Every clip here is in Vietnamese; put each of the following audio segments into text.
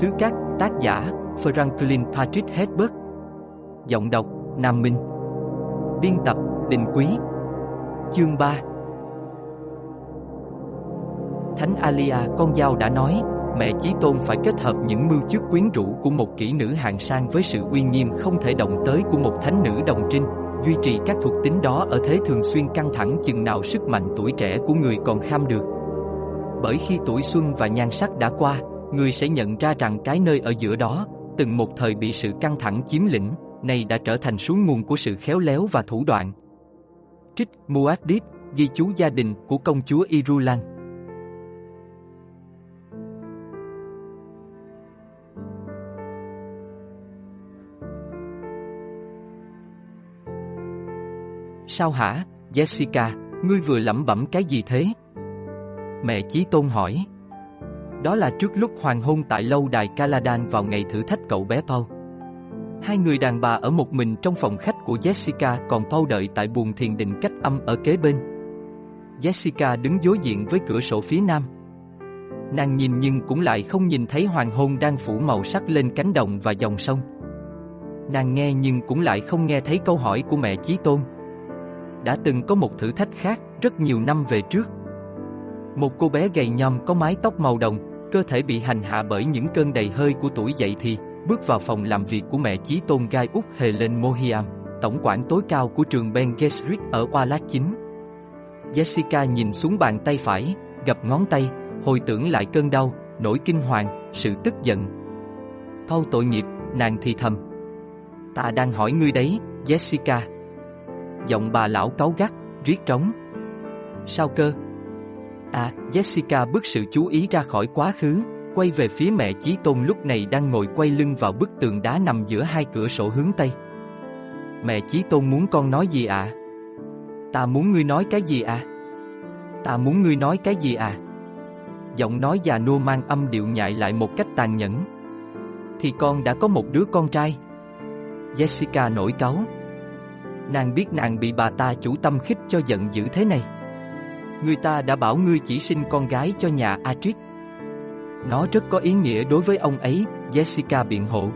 xứ cát, tác giả, Franklin Patrick Hedberg. Giọng đọc, Nam Minh. Biên tập, Đình Quý. Chương 3 Thánh Alia con dao đã nói, mẹ Chí Tôn phải kết hợp những mưu chức quyến rũ của một kỹ nữ hàng sang với sự uy nghiêm không thể động tới của một thánh nữ đồng trinh, duy trì các thuộc tính đó ở thế thường xuyên căng thẳng chừng nào sức mạnh tuổi trẻ của người còn kham được. Bởi khi tuổi xuân và nhan sắc đã qua, người sẽ nhận ra rằng cái nơi ở giữa đó, từng một thời bị sự căng thẳng chiếm lĩnh, nay đã trở thành suối nguồn của sự khéo léo và thủ đoạn. Trích Muad'Dib, ghi chú gia đình của công chúa Irulan Sao hả, Jessica, ngươi vừa lẩm bẩm cái gì thế? Mẹ Chí Tôn hỏi. Đó là trước lúc hoàng hôn tại lâu đài Caladan vào ngày thử thách cậu bé Paul. Hai người đàn bà ở một mình trong phòng khách của Jessica còn Paul đợi tại buồng thiền định cách âm ở kế bên. Jessica đứng đối diện với cửa sổ phía nam. Nàng nhìn nhưng cũng lại không nhìn thấy hoàng hôn đang phủ màu sắc lên cánh đồng và dòng sông. Nàng nghe nhưng cũng lại không nghe thấy câu hỏi của mẹ Chí Tôn. Đã từng có một thử thách khác rất nhiều năm về trước. Một cô bé gầy nhom có mái tóc màu đồng, cơ thể bị hành hạ bởi những cơn đầy hơi của tuổi dậy thì, bước vào phòng làm việc của mẹ Chí Tôn Gai Úc Helen Mohiam, tổng quản tối cao của trường Ben Gesserit ở Walat 9. Jessica nhìn xuống bàn tay phải, gặp ngón tay, hồi tưởng lại cơn đau, nỗi kinh hoàng, sự tức giận. Paul tội nghiệp, nàng thì thầm. Ta đang hỏi ngươi đấy, Jessica. Giọng bà lão cáu gắt, riết trống. Sao cơ? À, Jessica bước sự chú ý ra khỏi quá khứ, quay về phía mẹ Chí Tôn lúc này đang ngồi quay lưng vào bức tường đá nằm giữa hai cửa sổ hướng Tây. Mẹ Chí Tôn muốn con nói gì ạ? À? Ta muốn ngươi nói cái gì à? Ta muốn ngươi nói cái gì à? Giọng nói già nua mang âm điệu nhại lại một cách tàn nhẫn. Thì con đã có một đứa con trai. Jessica nổi cáu. Nàng biết nàng bị bà ta chủ tâm khích cho giận dữ thế này. Người ta đã bảo ngươi chỉ sinh con gái cho nhà Atric. Nó rất có ý nghĩa đối với ông ấy, Jessica biện hộ.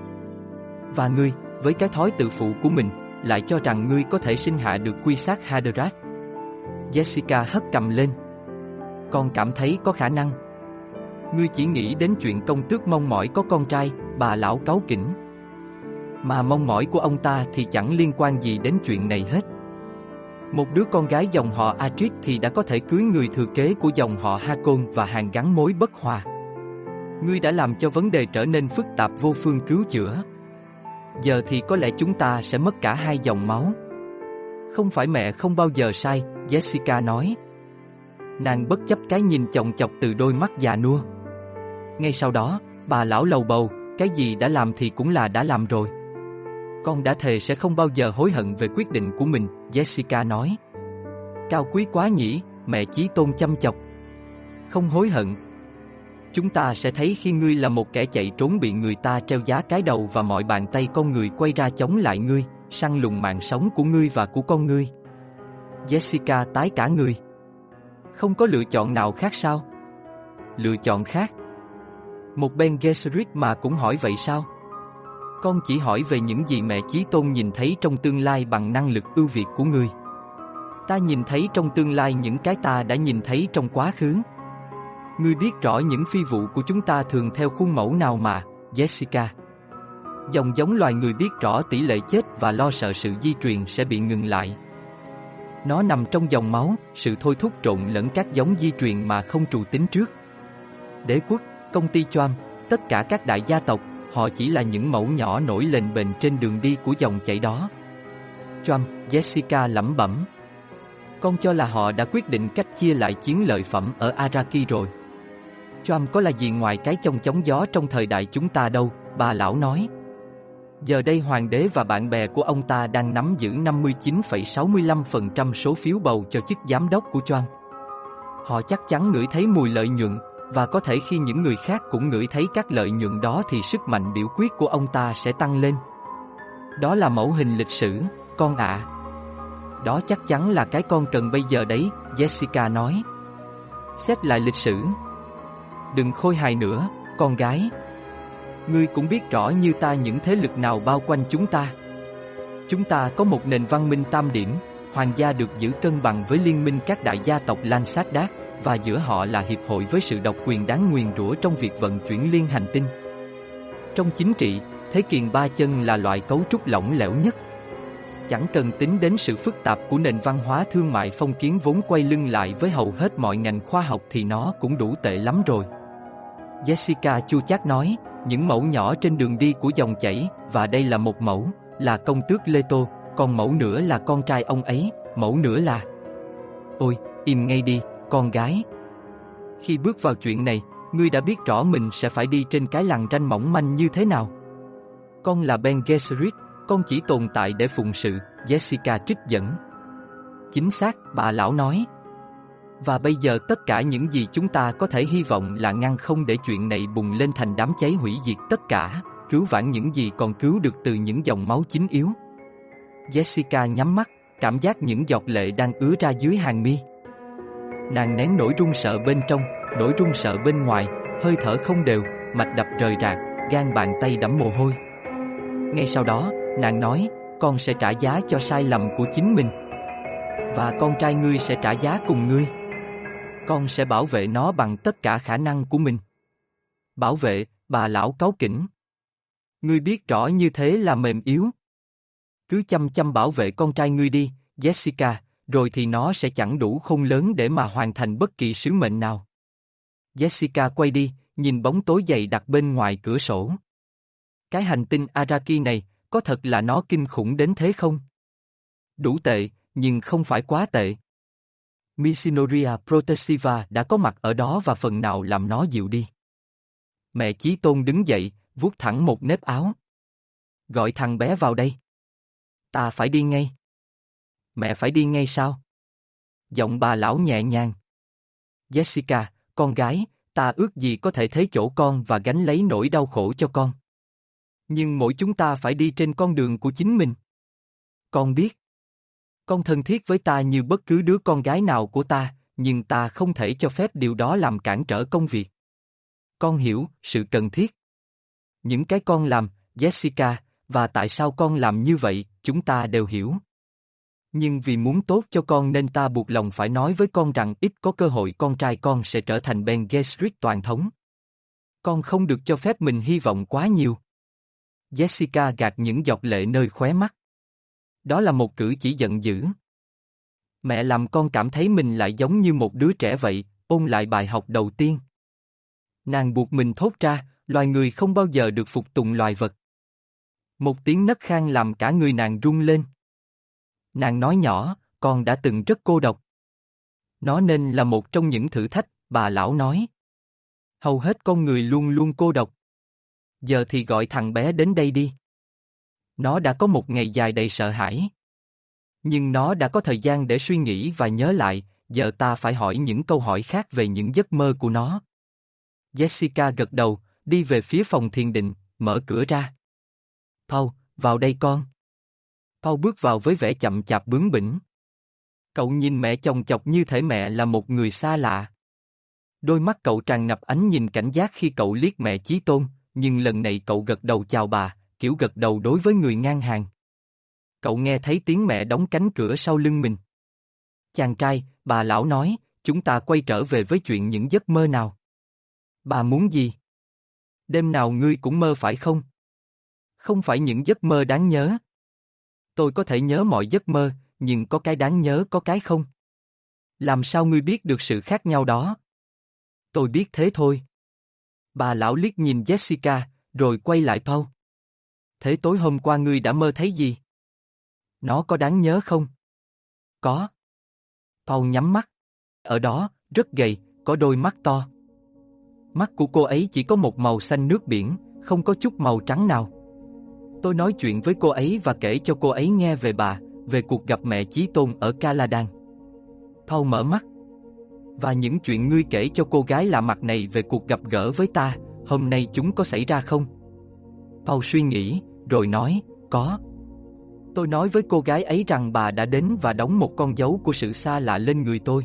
Và ngươi, với cái thói tự phụ của mình, lại cho rằng ngươi có thể sinh hạ được quy sát Haderach. Jessica hất cầm lên. Con cảm thấy có khả năng. Ngươi chỉ nghĩ đến chuyện công tước mong mỏi có con trai, bà lão cáu kỉnh. Mà mong mỏi của ông ta thì chẳng liên quan gì đến chuyện này hết. Một đứa con gái dòng họ Atric thì đã có thể cưới người thừa kế của dòng họ Hakon và hàng gắn mối bất hòa. Ngươi đã làm cho vấn đề trở nên phức tạp vô phương cứu chữa. Giờ thì có lẽ chúng ta sẽ mất cả hai dòng máu. Không phải mẹ không bao giờ sai, Jessica nói. Nàng bất chấp cái nhìn chồng chọc từ đôi mắt già nua. Ngay sau đó, bà lão lầu bầu, cái gì đã làm thì cũng là đã làm rồi. Con đã thề sẽ không bao giờ hối hận về quyết định của mình, Jessica nói. Cao quý quá nhỉ, mẹ chí tôn chăm chọc. Không hối hận. Chúng ta sẽ thấy khi ngươi là một kẻ chạy trốn bị người ta treo giá cái đầu và mọi bàn tay con người quay ra chống lại ngươi, săn lùng mạng sống của ngươi và của con ngươi. Jessica tái cả người. Không có lựa chọn nào khác sao? Lựa chọn khác. Một Ben Gesserit mà cũng hỏi vậy sao? Con chỉ hỏi về những gì mẹ Chí Tôn nhìn thấy trong tương lai bằng năng lực ưu việt của ngươi. Ta nhìn thấy trong tương lai những cái ta đã nhìn thấy trong quá khứ. Ngươi biết rõ những phi vụ của chúng ta thường theo khuôn mẫu nào mà, Jessica. Dòng giống loài người biết rõ tỷ lệ chết và lo sợ sự di truyền sẽ bị ngừng lại. Nó nằm trong dòng máu, sự thôi thúc trộn lẫn các giống di truyền mà không trù tính trước. Đế quốc, công ty Choam, tất cả các đại gia tộc, họ chỉ là những mẫu nhỏ nổi lên bền trên đường đi của dòng chảy đó. Trump, Jessica lẩm bẩm. Con cho là họ đã quyết định cách chia lại chiến lợi phẩm ở Araki rồi. Trump có là gì ngoài cái trong chống gió trong thời đại chúng ta đâu, bà lão nói. Giờ đây hoàng đế và bạn bè của ông ta đang nắm giữ 59,65% số phiếu bầu cho chức giám đốc của Trump. Họ chắc chắn ngửi thấy mùi lợi nhuận, và có thể khi những người khác cũng ngửi thấy các lợi nhuận đó thì sức mạnh biểu quyết của ông ta sẽ tăng lên. Đó là mẫu hình lịch sử, con ạ. Đó chắc chắn là cái con cần bây giờ đấy, Jessica nói. Xét lại lịch sử. Đừng khôi hài nữa, con gái. Ngươi cũng biết rõ như ta những thế lực nào bao quanh chúng ta. Chúng ta có một nền văn minh tam điểm, hoàng gia được giữ cân bằng với liên minh các đại gia tộc Lan Sát Đát, và giữa họ là hiệp hội với sự độc quyền đáng nguyền rủa trong việc vận chuyển liên hành tinh. Trong chính trị, Thế kiền ba chân là loại cấu trúc lỏng lẻo nhất. Chẳng cần tính đến sự phức tạp của nền văn hóa thương mại phong kiến vốn quay lưng lại với hầu hết mọi ngành khoa học thì nó cũng đủ tệ lắm rồi. Jessica chua chát nói, những mẫu nhỏ trên đường đi của dòng chảy, và đây là một mẫu, là công tước Leto, còn mẫu nữa là con trai ông ấy, mẫu nữa là... Ôi, im ngay đi, con gái. Khi bước vào chuyện này, ngươi đã biết rõ mình sẽ phải đi trên cái lằn ranh mỏng manh như thế nào. Con là Ben Gesserit, con chỉ tồn tại để phụng sự, Jessica trích dẫn. Chính xác, bà lão nói. Và bây giờ tất cả những gì chúng ta có thể hy vọng là ngăn không để chuyện này bùng lên thành đám cháy hủy diệt tất cả, cứu vãn những gì còn cứu được từ những dòng máu chính yếu. Jessica nhắm mắt, cảm giác những giọt lệ đang ứa ra dưới hàng mi. Nàng nén nỗi run sợ bên trong, nỗi run sợ bên ngoài, hơi thở không đều, mạch đập rời rạc, gan bàn tay đẫm mồ hôi. Ngay sau đó, nàng nói, con sẽ trả giá cho sai lầm của chính mình. Và con trai ngươi sẽ trả giá cùng ngươi. Con sẽ bảo vệ nó bằng tất cả khả năng của mình. Bảo vệ, bà lão cáu kỉnh. Ngươi biết rõ như thế là mềm yếu. Cứ chăm chăm bảo vệ con trai ngươi đi, Jessica, rồi thì nó sẽ chẳng đủ khôn lớn để mà hoàn thành bất kỳ sứ mệnh nào. Jessica quay đi, nhìn bóng tối dày đặt bên ngoài cửa sổ. Cái hành tinh Araki này, có thật là nó kinh khủng đến thế không? Đủ tệ, nhưng không phải quá tệ. Missinoria Protesiva đã có mặt ở đó và phần nào làm nó dịu đi. Mẹ Chí Tôn đứng dậy, vuốt thẳng một nếp áo. Gọi thằng bé vào đây. Ta phải đi ngay. Mẹ phải đi ngay sao? Giọng bà lão nhẹ nhàng. Jessica, con gái, ta ước gì có thể thấy chỗ con và gánh lấy nỗi đau khổ cho con. Nhưng mỗi chúng ta phải đi trên con đường của chính mình. Con biết. Con thân thiết với ta như bất cứ đứa con gái nào của ta, nhưng ta không thể cho phép điều đó làm cản trở công việc. Con hiểu sự cần thiết. Những cái con làm, Jessica, và tại sao con làm như vậy, chúng ta đều hiểu. Nhưng vì muốn tốt cho con nên ta buộc lòng phải nói với con rằng ít có cơ hội con trai con sẽ trở thành Ben Gesserit toàn thống. Con không được cho phép mình hy vọng quá nhiều. Jessica gạt những giọt lệ nơi khóe mắt. Đó là một cử chỉ giận dữ. Mẹ làm con cảm thấy mình lại giống như một đứa trẻ vậy, ôn lại bài học đầu tiên. Nàng buộc mình thốt ra, loài người không bao giờ được phục tùng loài vật. Một tiếng nấc khang làm cả người nàng rung lên. Nàng nói nhỏ, con đã từng rất cô độc. Nó nên là một trong những thử thách, bà lão nói. Hầu hết con người luôn luôn cô độc. Giờ thì gọi thằng bé đến đây đi. Nó đã có một ngày dài đầy sợ hãi. Nhưng nó đã có thời gian để suy nghĩ và nhớ lại, giờ ta phải hỏi những câu hỏi khác về những giấc mơ của nó. Jessica gật đầu, đi về phía phòng thiền định, mở cửa ra. Paul, vào đây con. Paul bước vào với vẻ chậm chạp bướng bỉnh. Cậu nhìn mẹ chồng chọc như thể mẹ là một người xa lạ. Đôi mắt cậu tràn ngập ánh nhìn cảnh giác khi cậu liếc mẹ Chí Tôn, nhưng lần này cậu gật đầu chào bà, kiểu gật đầu đối với người ngang hàng. Cậu nghe thấy tiếng mẹ đóng cánh cửa sau lưng mình. Chàng trai, bà lão nói, chúng ta quay trở về với chuyện những giấc mơ nào. Bà muốn gì? Đêm nào ngươi cũng mơ phải không? Không phải những giấc mơ đáng nhớ. Tôi có thể nhớ mọi giấc mơ, nhưng có cái đáng nhớ có cái không. Làm sao ngươi biết được sự khác nhau đó? Tôi biết thế thôi. Bà lão liếc nhìn Jessica, rồi quay lại Paul. Thế tối hôm qua ngươi đã mơ thấy gì? Nó có đáng nhớ không? Có. Paul nhắm mắt. Ở đó, rất gầy, có đôi mắt to. Mắt của cô ấy chỉ có một màu xanh nước biển, không có chút màu trắng nào. Tôi nói chuyện với cô ấy và kể cho cô ấy nghe về bà, về cuộc gặp mẹ Chí Tôn ở Caladan. Thâu mở mắt. Và những chuyện ngươi kể cho cô gái lạ mặt này về cuộc gặp gỡ với ta, hôm nay chúng có xảy ra không? Paul suy nghĩ, rồi nói, có. Tôi nói với cô gái ấy rằng bà đã đến và đóng một con dấu của sự xa lạ lên người tôi.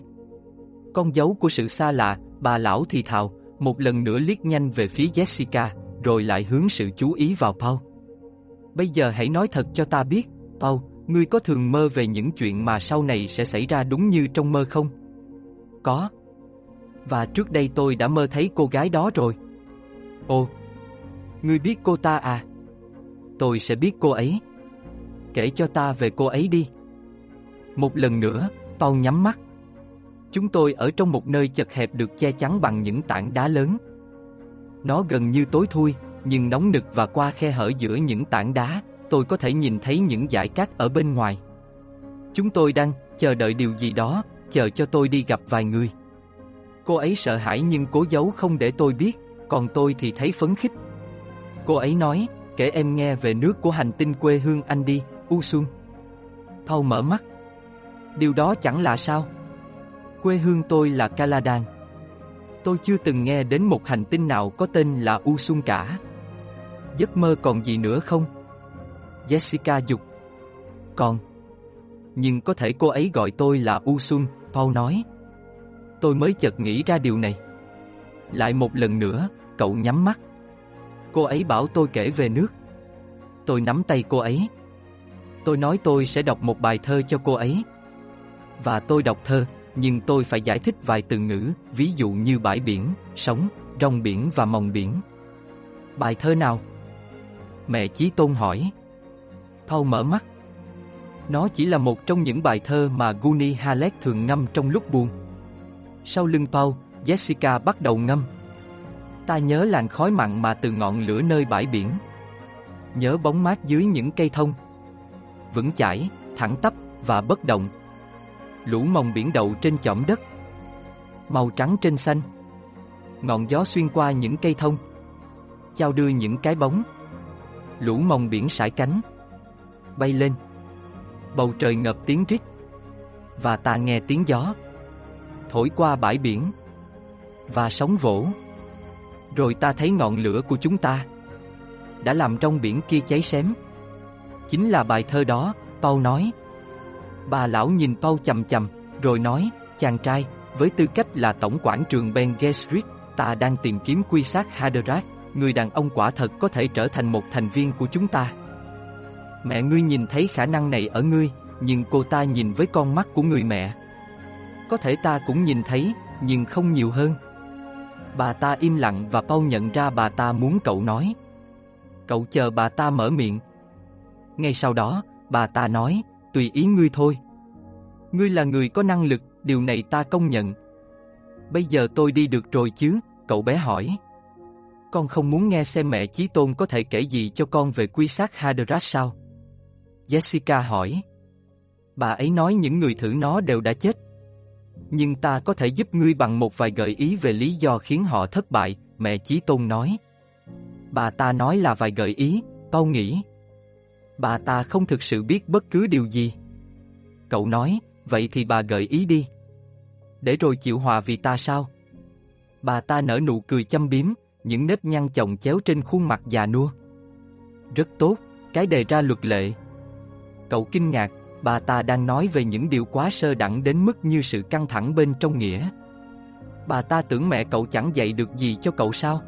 Con dấu của sự xa lạ, bà lão thì thào, một lần nữa liếc nhanh về phía Jessica, rồi lại hướng sự chú ý vào Paul. Bây giờ hãy nói thật cho ta biết, Paul, ngươi có thường mơ về những chuyện mà sau này sẽ xảy ra đúng như trong mơ không? Có. Và trước đây tôi đã mơ thấy cô gái đó rồi. Ồ, ngươi biết cô ta à? Tôi sẽ biết cô ấy. Kể cho ta về cô ấy đi. Một lần nữa, Paul nhắm mắt. Chúng tôi ở trong một nơi chật hẹp được che chắn bằng những tảng đá lớn. Nó gần như tối thui, nhưng nóng nực và qua khe hở giữa những tảng đá, tôi có thể nhìn thấy những dải cát ở bên ngoài. Chúng tôi đang chờ đợi điều gì đó, chờ cho tôi đi gặp vài người. Cô ấy sợ hãi nhưng cố giấu không để tôi biết, còn tôi thì thấy phấn khích. Cô ấy nói, kể em nghe về nước của hành tinh quê hương anh đi, U Xuân. Paul mở mắt. Điều đó chẳng là sao. Quê hương tôi là Caladan. Tôi chưa từng nghe đến một hành tinh nào có tên là U Xuân cả. Giấc mơ còn gì nữa không? Jessica dục. Còn. Nhưng có thể cô ấy gọi tôi là U Xuân, Paul nói. Tôi mới chợt nghĩ ra điều này. Lại một lần nữa, cậu nhắm mắt. Cô ấy bảo tôi kể về nước. Tôi nắm tay cô ấy. Tôi nói tôi sẽ đọc một bài thơ cho cô ấy. Và tôi đọc thơ, nhưng tôi phải giải thích vài từ ngữ, ví dụ như bãi biển, sóng, rong biển và mòng biển. Bài thơ nào? Mẹ Chí Tôn hỏi. Paul mở mắt. Nó chỉ là một trong những bài thơ mà Guni Halet thường ngâm trong lúc buồn. Sau lưng Paul, Jessica bắt đầu ngâm. Ta nhớ làn khói mặn mà từ ngọn lửa nơi bãi biển. Nhớ bóng mát dưới những cây thông. Vững chãi, thẳng tắp và bất động. Lũ mòng biển đậu trên chõm đất. Màu trắng trên xanh. Ngọn gió xuyên qua những cây thông. Chao đưa những cái bóng. Lũ mông biển sải cánh. Bay lên. Bầu trời ngập tiếng rít. Và ta nghe tiếng gió. Thổi qua bãi biển. Và sóng vỗ. Rồi ta thấy ngọn lửa của chúng ta Đã làm trong biển kia cháy xém Chính là bài thơ đó, Pau nói Bà lão nhìn Pau chầm chầm Rồi nói, chàng trai Với tư cách là tổng quản trường Ben Gesserit Ta đang tìm kiếm quy sát Haderach Người đàn ông quả thật có thể trở thành một thành viên của chúng ta Mẹ ngươi nhìn thấy khả năng này ở ngươi Nhưng cô ta nhìn với con mắt của người mẹ Có thể ta cũng nhìn thấy Nhưng không nhiều hơn Bà ta im lặng và Paul nhận ra bà ta muốn cậu nói. Cậu chờ bà ta mở miệng. Ngay sau đó, bà ta nói, tùy ý ngươi thôi. Ngươi là người có năng lực, điều này ta công nhận. Bây giờ tôi đi được rồi chứ, cậu bé hỏi. Con không muốn nghe xem mẹ Chí Tôn có thể kể gì cho con về quy sát Hadrat sao? Jessica hỏi. Bà ấy nói những người thử nó đều đã chết. Nhưng ta có thể giúp ngươi bằng một vài gợi ý về lý do khiến họ thất bại, mẹ Chí Tôn nói. Bà ta nói là vài gợi ý, tao nghĩ. Bà ta không thực sự biết bất cứ điều gì. Cậu nói, vậy thì bà gợi ý đi. Để rồi chịu hòa vì ta sao? Bà ta nở nụ cười châm biếm, những nếp nhăn chồng chéo trên khuôn mặt già nua. Rất tốt, cái đề ra luật lệ. Cậu kinh ngạc, Bà ta đang nói về những điều quá sơ đẳng đến mức như sự căng thẳng bên trong nghĩa. Bà ta tưởng mẹ cậu chẳng dạy được gì cho cậu sao?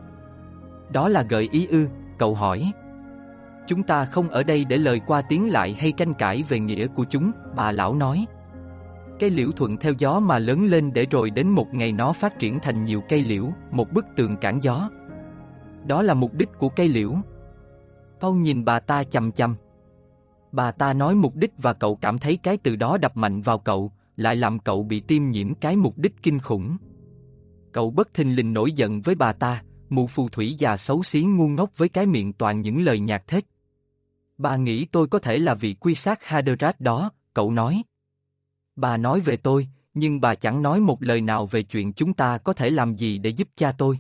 Đó là gợi ý ư, cậu hỏi. Chúng ta không ở đây để lời qua tiếng lại hay tranh cãi về nghĩa của chúng, bà lão nói. Cây liễu thuận theo gió mà lớn lên để rồi đến một ngày nó phát triển thành nhiều cây liễu, một bức tường cản gió. Đó là mục đích của cây liễu. Paul nhìn bà ta chầm chầm. Bà ta nói mục đích và cậu cảm thấy cái từ đó đập mạnh vào cậu, lại làm cậu bị tiêm nhiễm cái mục đích kinh khủng. Cậu bất thình lình nổi giận với bà ta, mụ phù thủy già xấu xí ngu ngốc với cái miệng toàn những lời nhạt thết. Bà nghĩ tôi có thể là vị quy sát Haderach đó, cậu nói. Bà nói về tôi, nhưng bà chẳng nói một lời nào về chuyện chúng ta có thể làm gì để giúp cha tôi.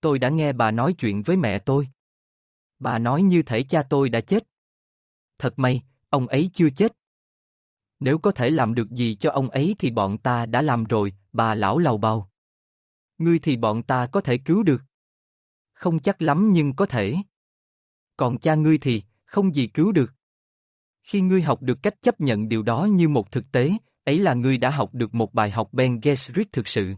Tôi đã nghe bà nói chuyện với mẹ tôi. Bà nói như thể cha tôi đã chết. Thật may, ông ấy chưa chết. Nếu có thể làm được gì cho ông ấy thì bọn ta đã làm rồi, bà lão lầu bầu. Ngươi thì bọn ta có thể cứu được. Không chắc lắm nhưng có thể. Còn cha ngươi thì, không gì cứu được. Khi ngươi học được cách chấp nhận điều đó như một thực tế, ấy là ngươi đã học được một bài học Ben Gesserit thực sự.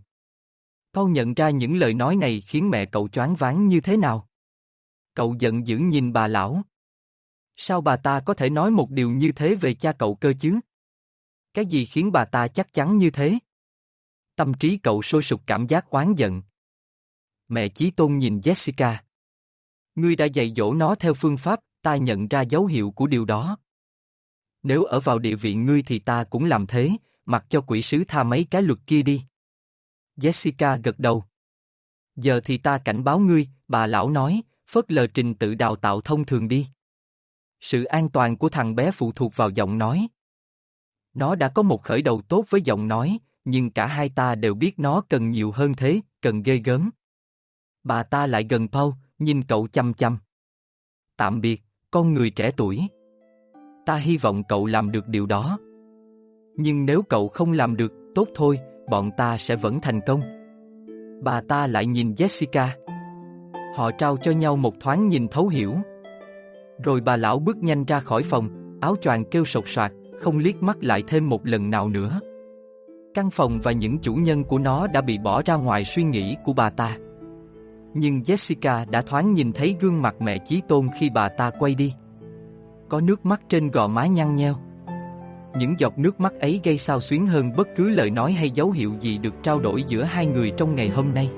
Paul nhận ra những lời nói này khiến mẹ cậu choáng váng như thế nào. Cậu giận dữ nhìn bà lão. Sao bà ta có thể nói một điều như thế về cha cậu cơ chứ? Cái gì khiến bà ta chắc chắn như thế? Tâm trí cậu sôi sục cảm giác oán giận. Mẹ Chí Tôn nhìn Jessica. Ngươi đã dạy dỗ nó theo phương pháp, ta nhận ra dấu hiệu của điều đó. Nếu ở vào địa vị ngươi thì ta cũng làm thế, mặc cho quỷ sứ tha mấy cái luật kia đi. Jessica gật đầu. Giờ thì ta cảnh báo ngươi, bà lão nói, phớt lờ trình tự đào tạo thông thường đi. Sự an toàn của thằng bé phụ thuộc vào giọng nói. Nó đã có một khởi đầu tốt với giọng nói, nhưng cả hai ta đều biết nó cần nhiều hơn thế, cần ghê gớm. Bà ta lại gần Paul, nhìn cậu chăm chăm. Tạm biệt, con người trẻ tuổi. Ta hy vọng cậu làm được điều đó. Nhưng nếu cậu không làm được, tốt thôi, bọn ta sẽ vẫn thành công. Bà ta lại nhìn Jessica. Họ trao cho nhau một thoáng nhìn thấu hiểu. Rồi bà lão bước nhanh ra khỏi phòng, áo choàng kêu sột soạt, không liếc mắt lại thêm một lần nào nữa. Căn phòng và những chủ nhân của nó đã bị bỏ ra ngoài suy nghĩ của bà ta. Nhưng Jessica đã thoáng nhìn thấy gương mặt mẹ Chí Tôn khi bà ta quay đi. Có nước mắt trên gò má nhăn nheo. Những giọt nước mắt ấy gây sao xuyến hơn bất cứ lời nói hay dấu hiệu gì được trao đổi giữa hai người trong ngày hôm nay.